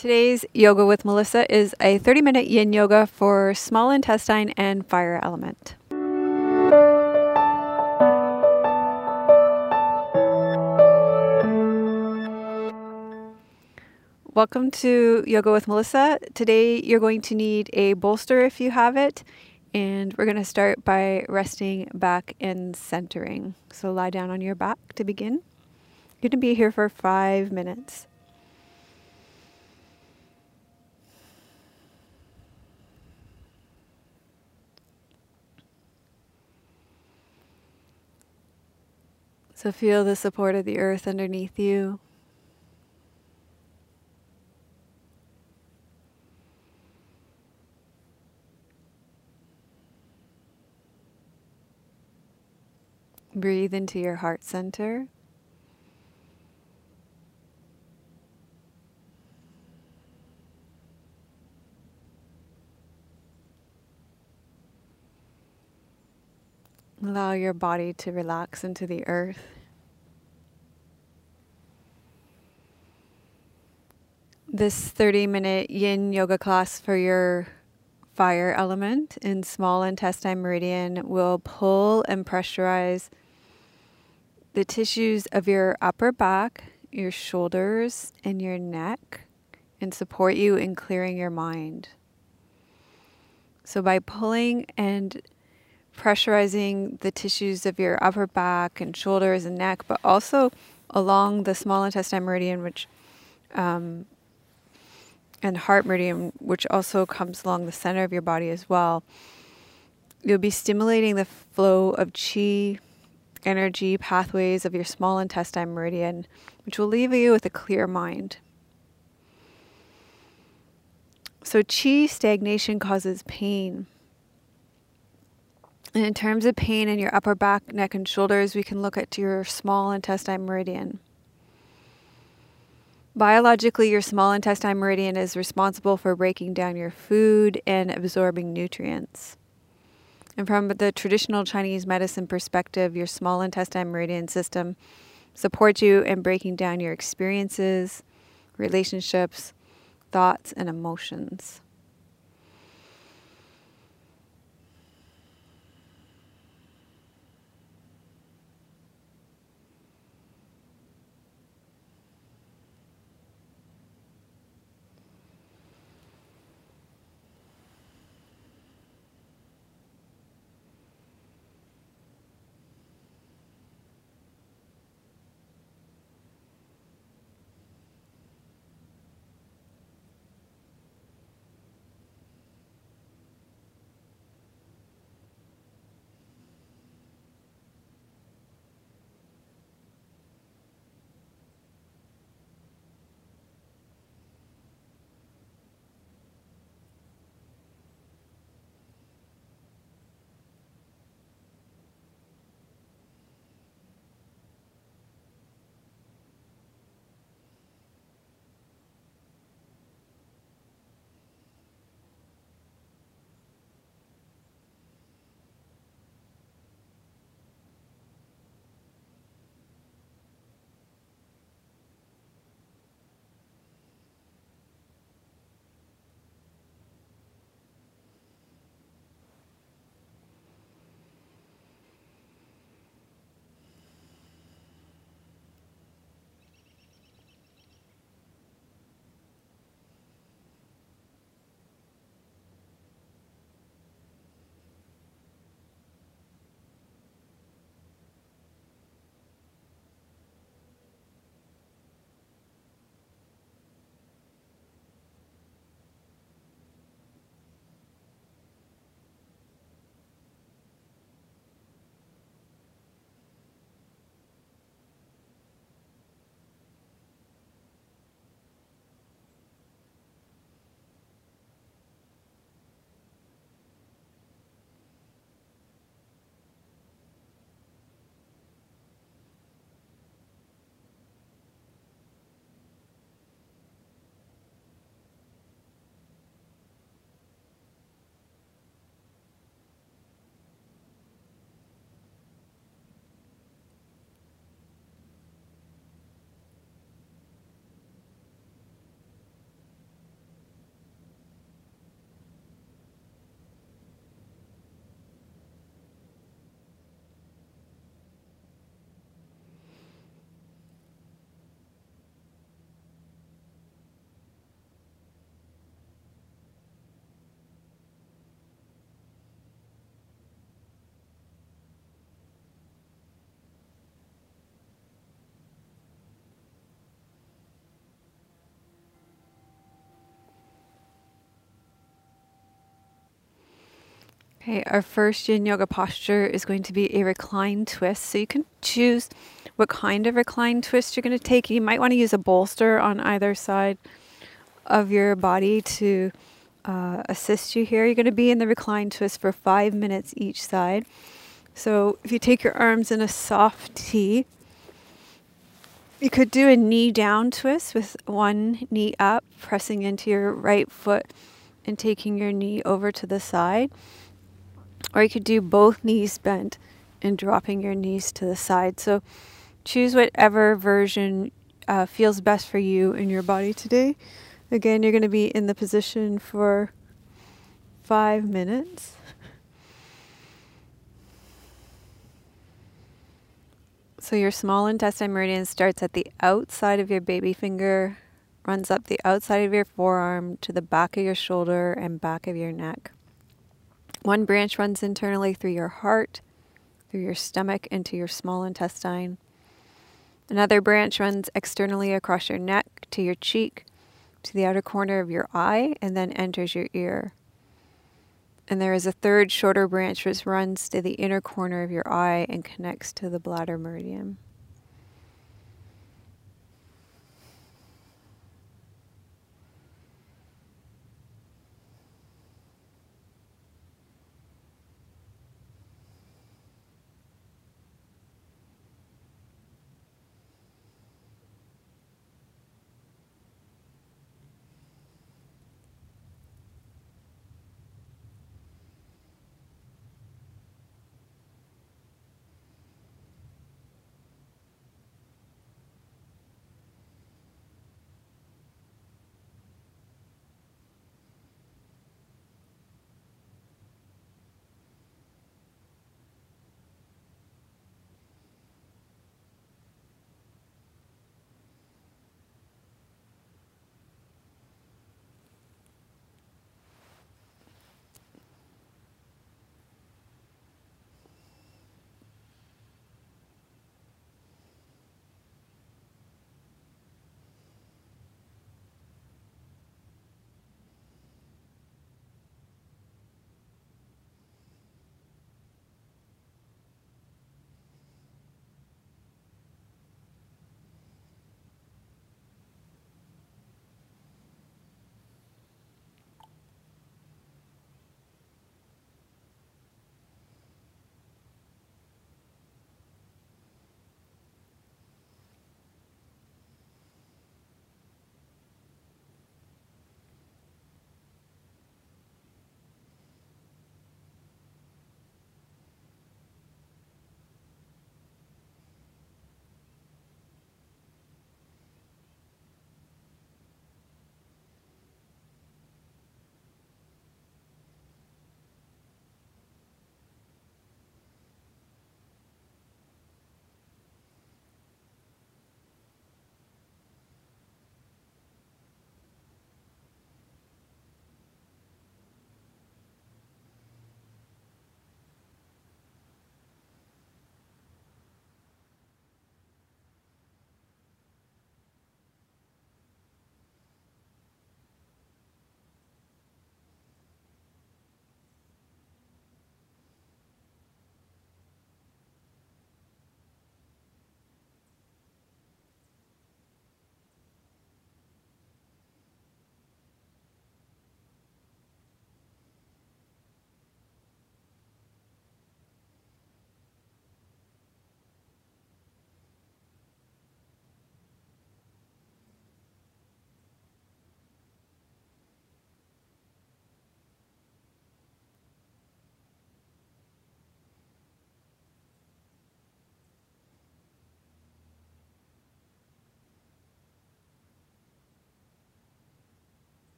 Today's Yoga with Melissa is a 30 minute yin yoga for small intestine and fire element. Welcome to Yoga with Melissa. Today you're going to need a bolster if you have it, and we're going to start by resting back and centering. So lie down on your back to begin. You're going to be here for five minutes. So feel the support of the earth underneath you. Breathe into your heart center. Allow your body to relax into the earth. This 30 minute yin yoga class for your fire element in small intestine meridian will pull and pressurize the tissues of your upper back, your shoulders, and your neck and support you in clearing your mind. So, by pulling and pressurizing the tissues of your upper back and shoulders and neck, but also along the small intestine meridian, which um, and heart meridian, which also comes along the center of your body as well. You'll be stimulating the flow of chi energy pathways of your small intestine meridian, which will leave you with a clear mind. So, chi stagnation causes pain. And in terms of pain in your upper back, neck, and shoulders, we can look at your small intestine meridian. Biologically, your small intestine meridian is responsible for breaking down your food and absorbing nutrients. And from the traditional Chinese medicine perspective, your small intestine meridian system supports you in breaking down your experiences, relationships, thoughts, and emotions. Okay, our first yin yoga posture is going to be a recline twist. So you can choose what kind of recline twist you're going to take. You might want to use a bolster on either side of your body to uh, assist you here. You're going to be in the recline twist for five minutes each side. So if you take your arms in a soft T, you could do a knee down twist with one knee up, pressing into your right foot and taking your knee over to the side. Or you could do both knees bent and dropping your knees to the side. So choose whatever version uh, feels best for you in your body today. Again, you're going to be in the position for five minutes. So your small intestine meridian starts at the outside of your baby finger, runs up the outside of your forearm to the back of your shoulder and back of your neck. One branch runs internally through your heart, through your stomach, into your small intestine. Another branch runs externally across your neck to your cheek, to the outer corner of your eye, and then enters your ear. And there is a third shorter branch which runs to the inner corner of your eye and connects to the bladder meridian.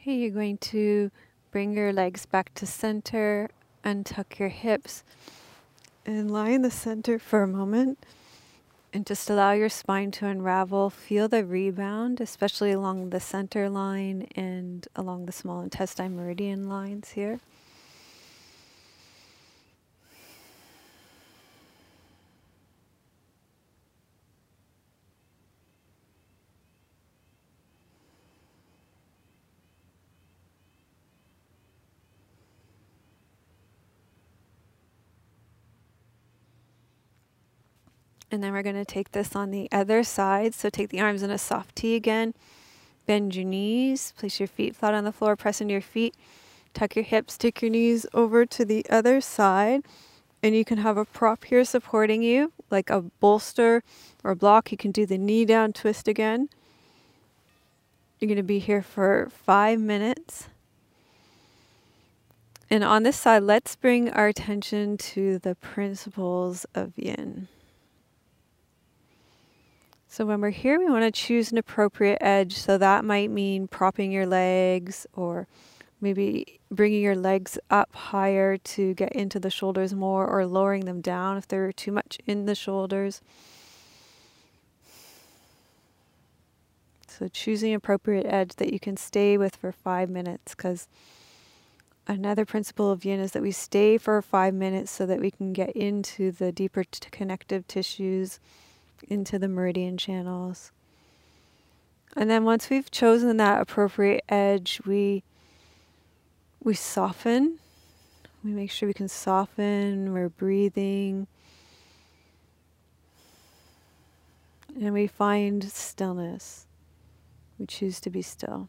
Okay, you're going to bring your legs back to center, untuck your hips, and lie in the center for a moment. And just allow your spine to unravel. Feel the rebound, especially along the center line and along the small intestine meridian lines here. And then we're going to take this on the other side. So take the arms in a soft T again. Bend your knees. Place your feet flat on the floor. Press into your feet. Tuck your hips. Take your knees over to the other side. And you can have a prop here supporting you, like a bolster or a block. You can do the knee down twist again. You're going to be here for five minutes. And on this side, let's bring our attention to the principles of yin. So when we're here, we want to choose an appropriate edge. So that might mean propping your legs or maybe bringing your legs up higher to get into the shoulders more or lowering them down if they're too much in the shoulders. So choosing appropriate edge that you can stay with for five minutes because another principle of yin is that we stay for five minutes so that we can get into the deeper connective tissues into the meridian channels. And then once we've chosen that appropriate edge, we we soften. We make sure we can soften, we're breathing. And we find stillness. We choose to be still.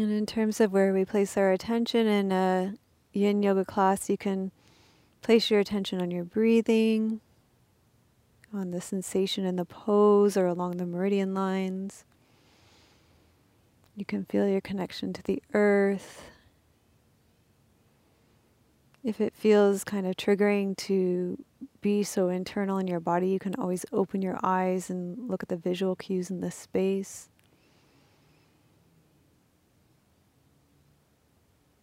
And in terms of where we place our attention in a yin yoga class, you can place your attention on your breathing, on the sensation in the pose or along the meridian lines. You can feel your connection to the earth. If it feels kind of triggering to be so internal in your body, you can always open your eyes and look at the visual cues in the space.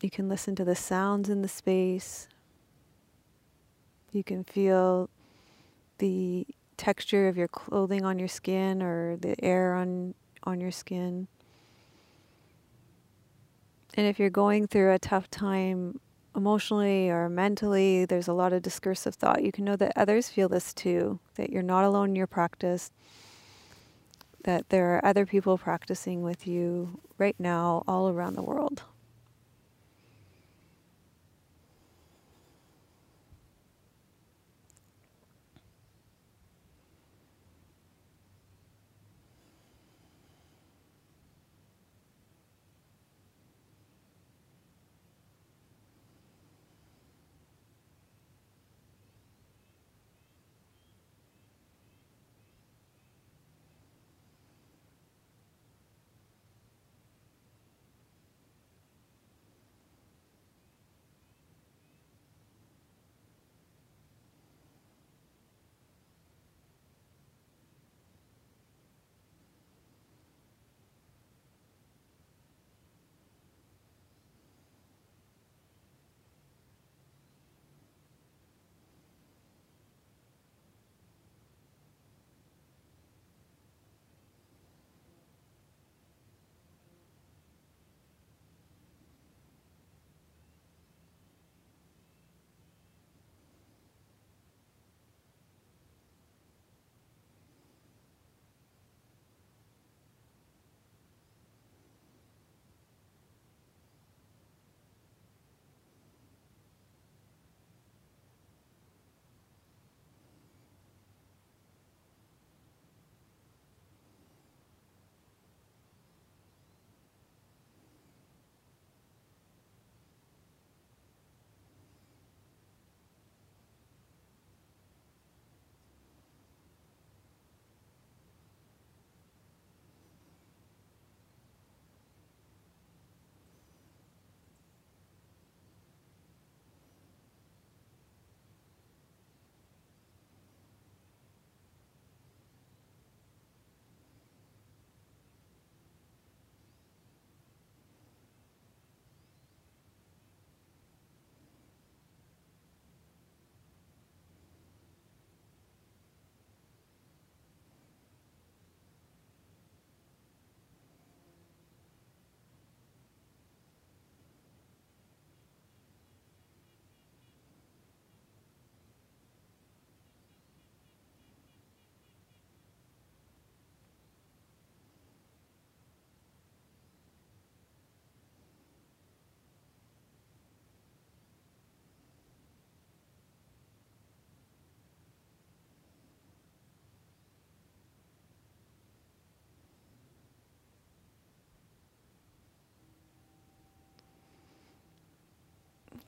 You can listen to the sounds in the space. You can feel the texture of your clothing on your skin or the air on on your skin. And if you're going through a tough time emotionally or mentally, there's a lot of discursive thought. You can know that others feel this too, that you're not alone in your practice, that there are other people practicing with you right now all around the world.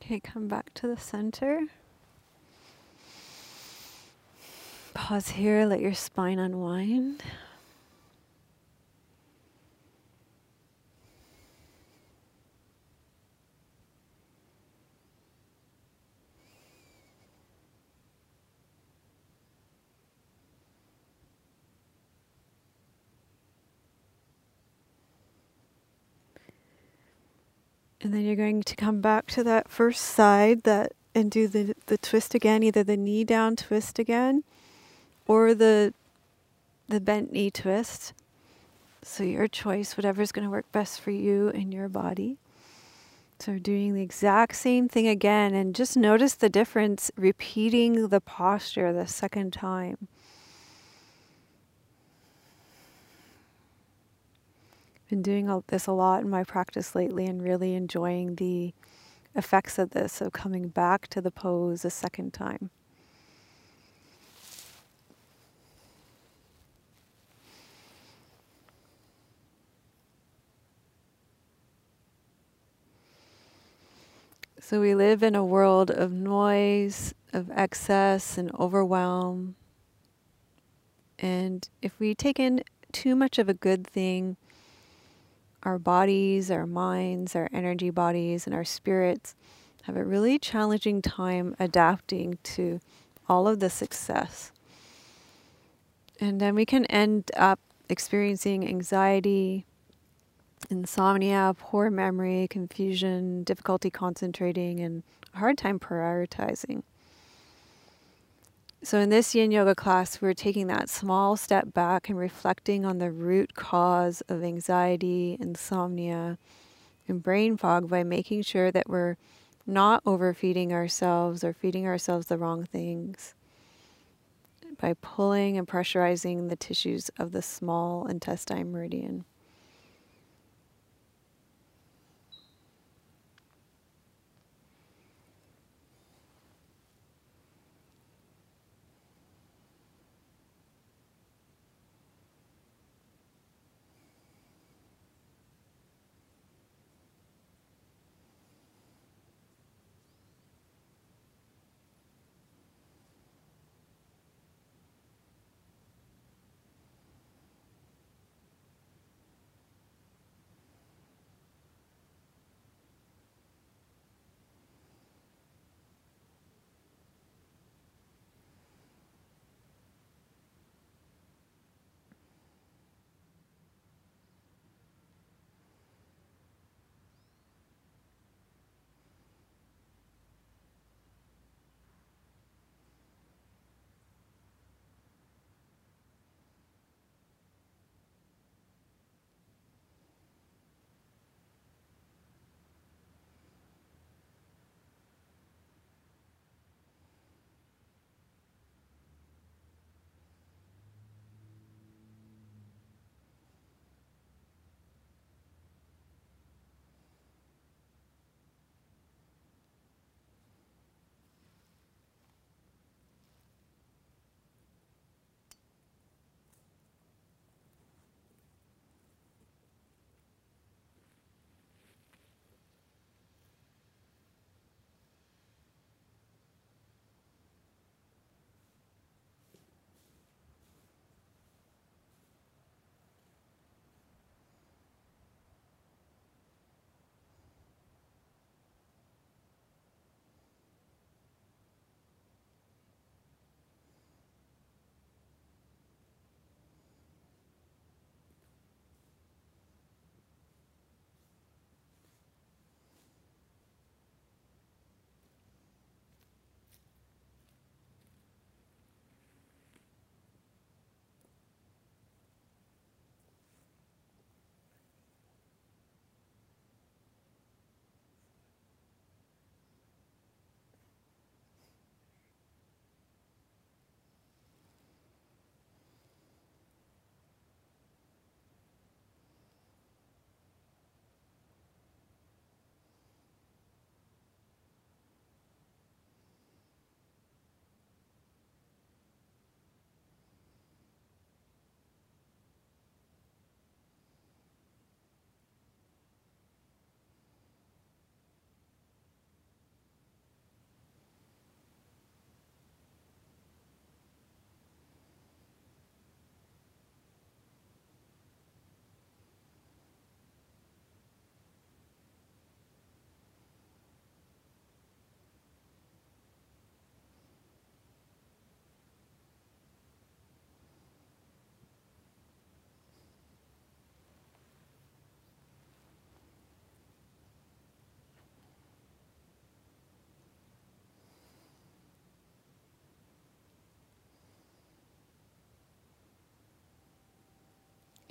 Okay, come back to the center. Pause here, let your spine unwind. And then you're going to come back to that first side that and do the, the twist again, either the knee down twist again or the the bent knee twist. So your choice, whatever's going to work best for you and your body. So doing the exact same thing again and just notice the difference repeating the posture the second time. Been doing this a lot in my practice lately and really enjoying the effects of this, of coming back to the pose a second time. So we live in a world of noise, of excess, and overwhelm. And if we take in too much of a good thing, our bodies, our minds, our energy bodies, and our spirits have a really challenging time adapting to all of the success. And then we can end up experiencing anxiety, insomnia, poor memory, confusion, difficulty concentrating, and a hard time prioritizing. So, in this yin yoga class, we're taking that small step back and reflecting on the root cause of anxiety, insomnia, and brain fog by making sure that we're not overfeeding ourselves or feeding ourselves the wrong things. By pulling and pressurizing the tissues of the small intestine meridian.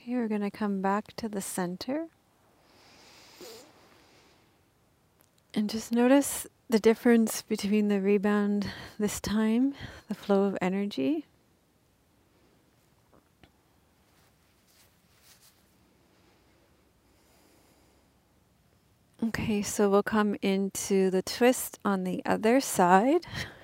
We're going to come back to the center. And just notice the difference between the rebound this time, the flow of energy. Okay, so we'll come into the twist on the other side.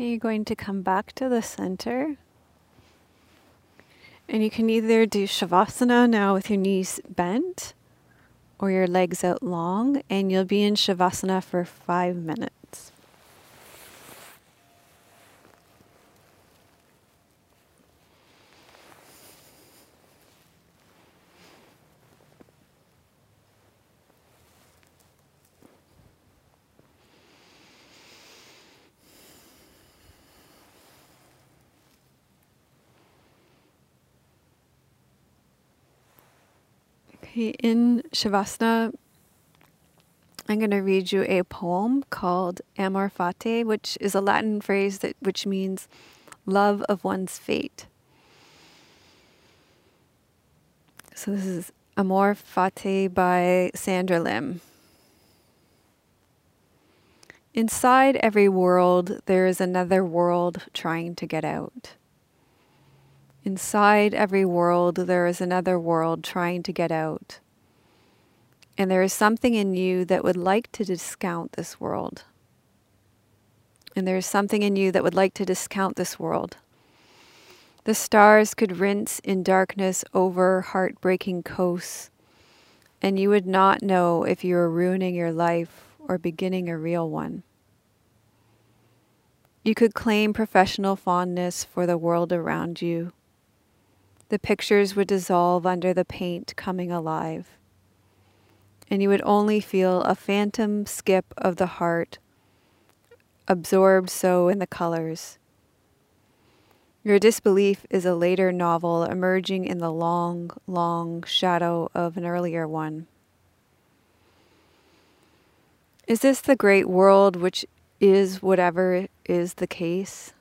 Okay, you're going to come back to the center. And you can either do Shavasana now with your knees bent or your legs out long, and you'll be in Shavasana for five minutes. In Shavasana, I'm going to read you a poem called Amor Fati, which is a Latin phrase that which means love of one's fate. So this is Amor Fati by Sandra Lim. Inside every world, there is another world trying to get out. Inside every world, there is another world trying to get out. And there is something in you that would like to discount this world. And there is something in you that would like to discount this world. The stars could rinse in darkness over heartbreaking coasts, and you would not know if you were ruining your life or beginning a real one. You could claim professional fondness for the world around you the pictures would dissolve under the paint coming alive. And you would only feel a phantom skip of the heart, absorbed so in the colors. Your disbelief is a later novel emerging in the long, long shadow of an earlier one. Is this the great world which is whatever is the case?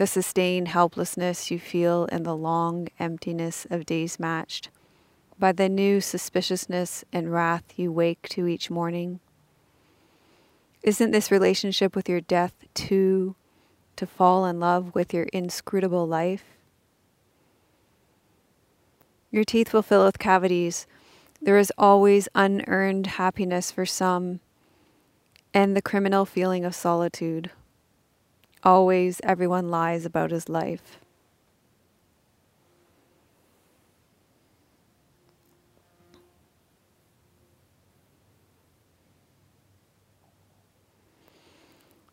The sustained helplessness you feel in the long emptiness of days matched by the new suspiciousness and wrath you wake to each morning? Isn't this relationship with your death too to fall in love with your inscrutable life? Your teeth will fill with cavities. There is always unearned happiness for some, and the criminal feeling of solitude. Always everyone lies about his life.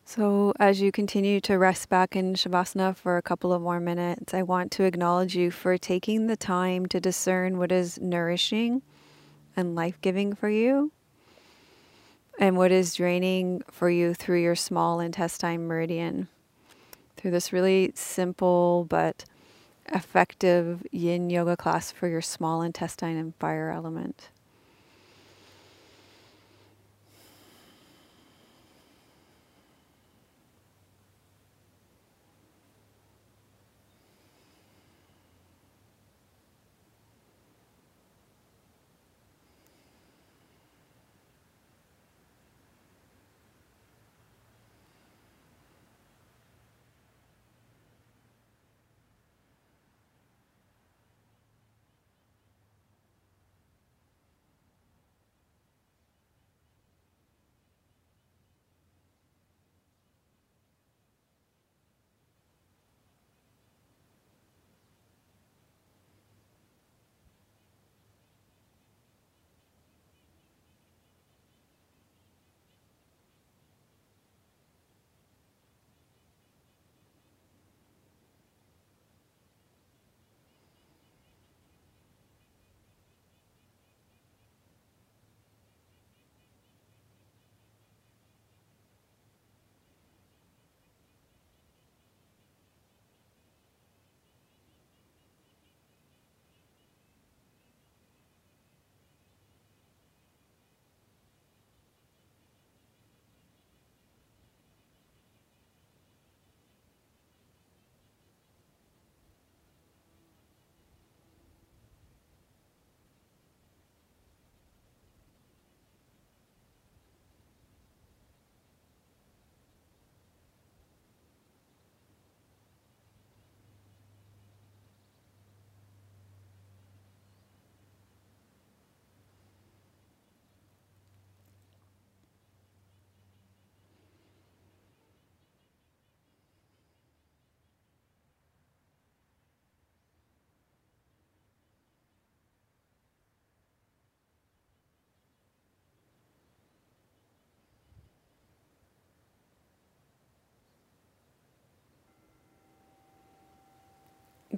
So, as you continue to rest back in Shavasana for a couple of more minutes, I want to acknowledge you for taking the time to discern what is nourishing and life giving for you and what is draining for you through your small intestine meridian through this really simple but effective yin yoga class for your small intestine and fire element.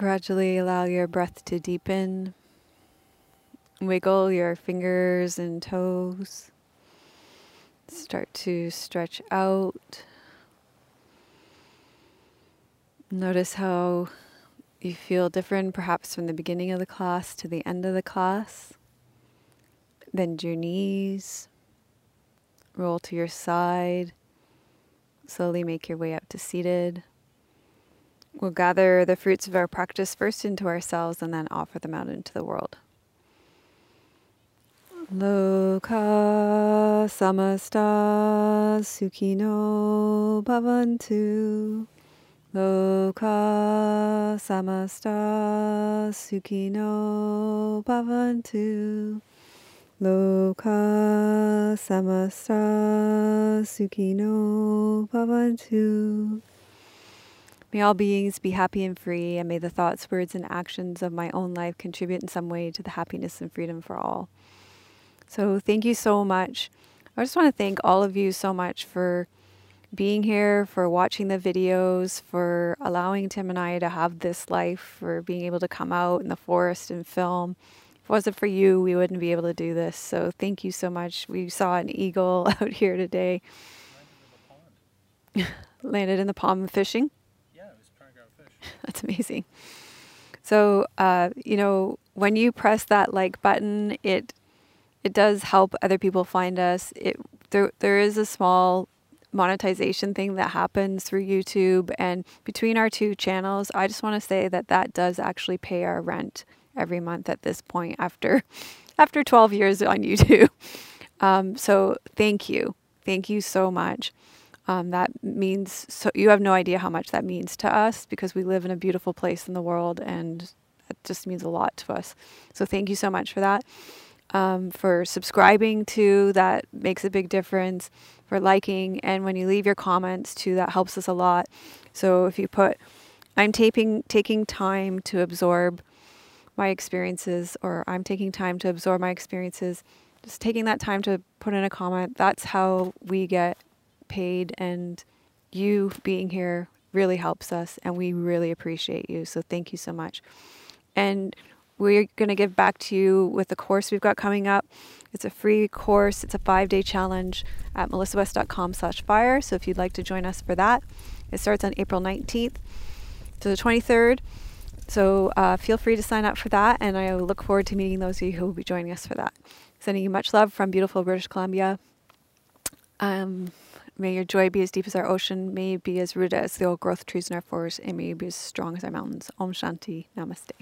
Gradually allow your breath to deepen. Wiggle your fingers and toes. Start to stretch out. Notice how you feel different, perhaps from the beginning of the class to the end of the class. Bend your knees, roll to your side, slowly make your way up to seated. We'll gather the fruits of our practice first into ourselves and then offer them out into the world. Loka samasta sukhino bhavantu. Loka samasta sukhino bhavantu. Loka samasta sukhino bhavantu. May all beings be happy and free, and may the thoughts, words, and actions of my own life contribute in some way to the happiness and freedom for all. So, thank you so much. I just want to thank all of you so much for being here, for watching the videos, for allowing Tim and I to have this life, for being able to come out in the forest and film. If it wasn't for you, we wouldn't be able to do this. So thank you so much. We saw an eagle out here today. Landed in the pond fishing. Yeah, it was trying to grab a fish. That's amazing. So, uh, you know, when you press that like button, it it does help other people find us. It there there is a small monetization thing that happens through YouTube. And between our two channels, I just want to say that that does actually pay our rent every month at this point after after 12 years on YouTube. Um, so thank you, thank you so much. Um, that means so you have no idea how much that means to us because we live in a beautiful place in the world and it just means a lot to us. So thank you so much for that. Um, for subscribing to that makes a big difference for liking and when you leave your comments too that helps us a lot so if you put i'm taping taking time to absorb my experiences or i'm taking time to absorb my experiences just taking that time to put in a comment that's how we get paid and you being here really helps us and we really appreciate you so thank you so much and we're going to give back to you with the course we've got coming up it's a free course. It's a five-day challenge at melissawest.com slash fire. So if you'd like to join us for that, it starts on April 19th to the 23rd. So uh, feel free to sign up for that, and I look forward to meeting those of you who will be joining us for that. Sending you much love from beautiful British Columbia. Um, may your joy be as deep as our ocean. May you be as rooted as the old growth trees in our forests, and may you be as strong as our mountains. Om Shanti. Namaste.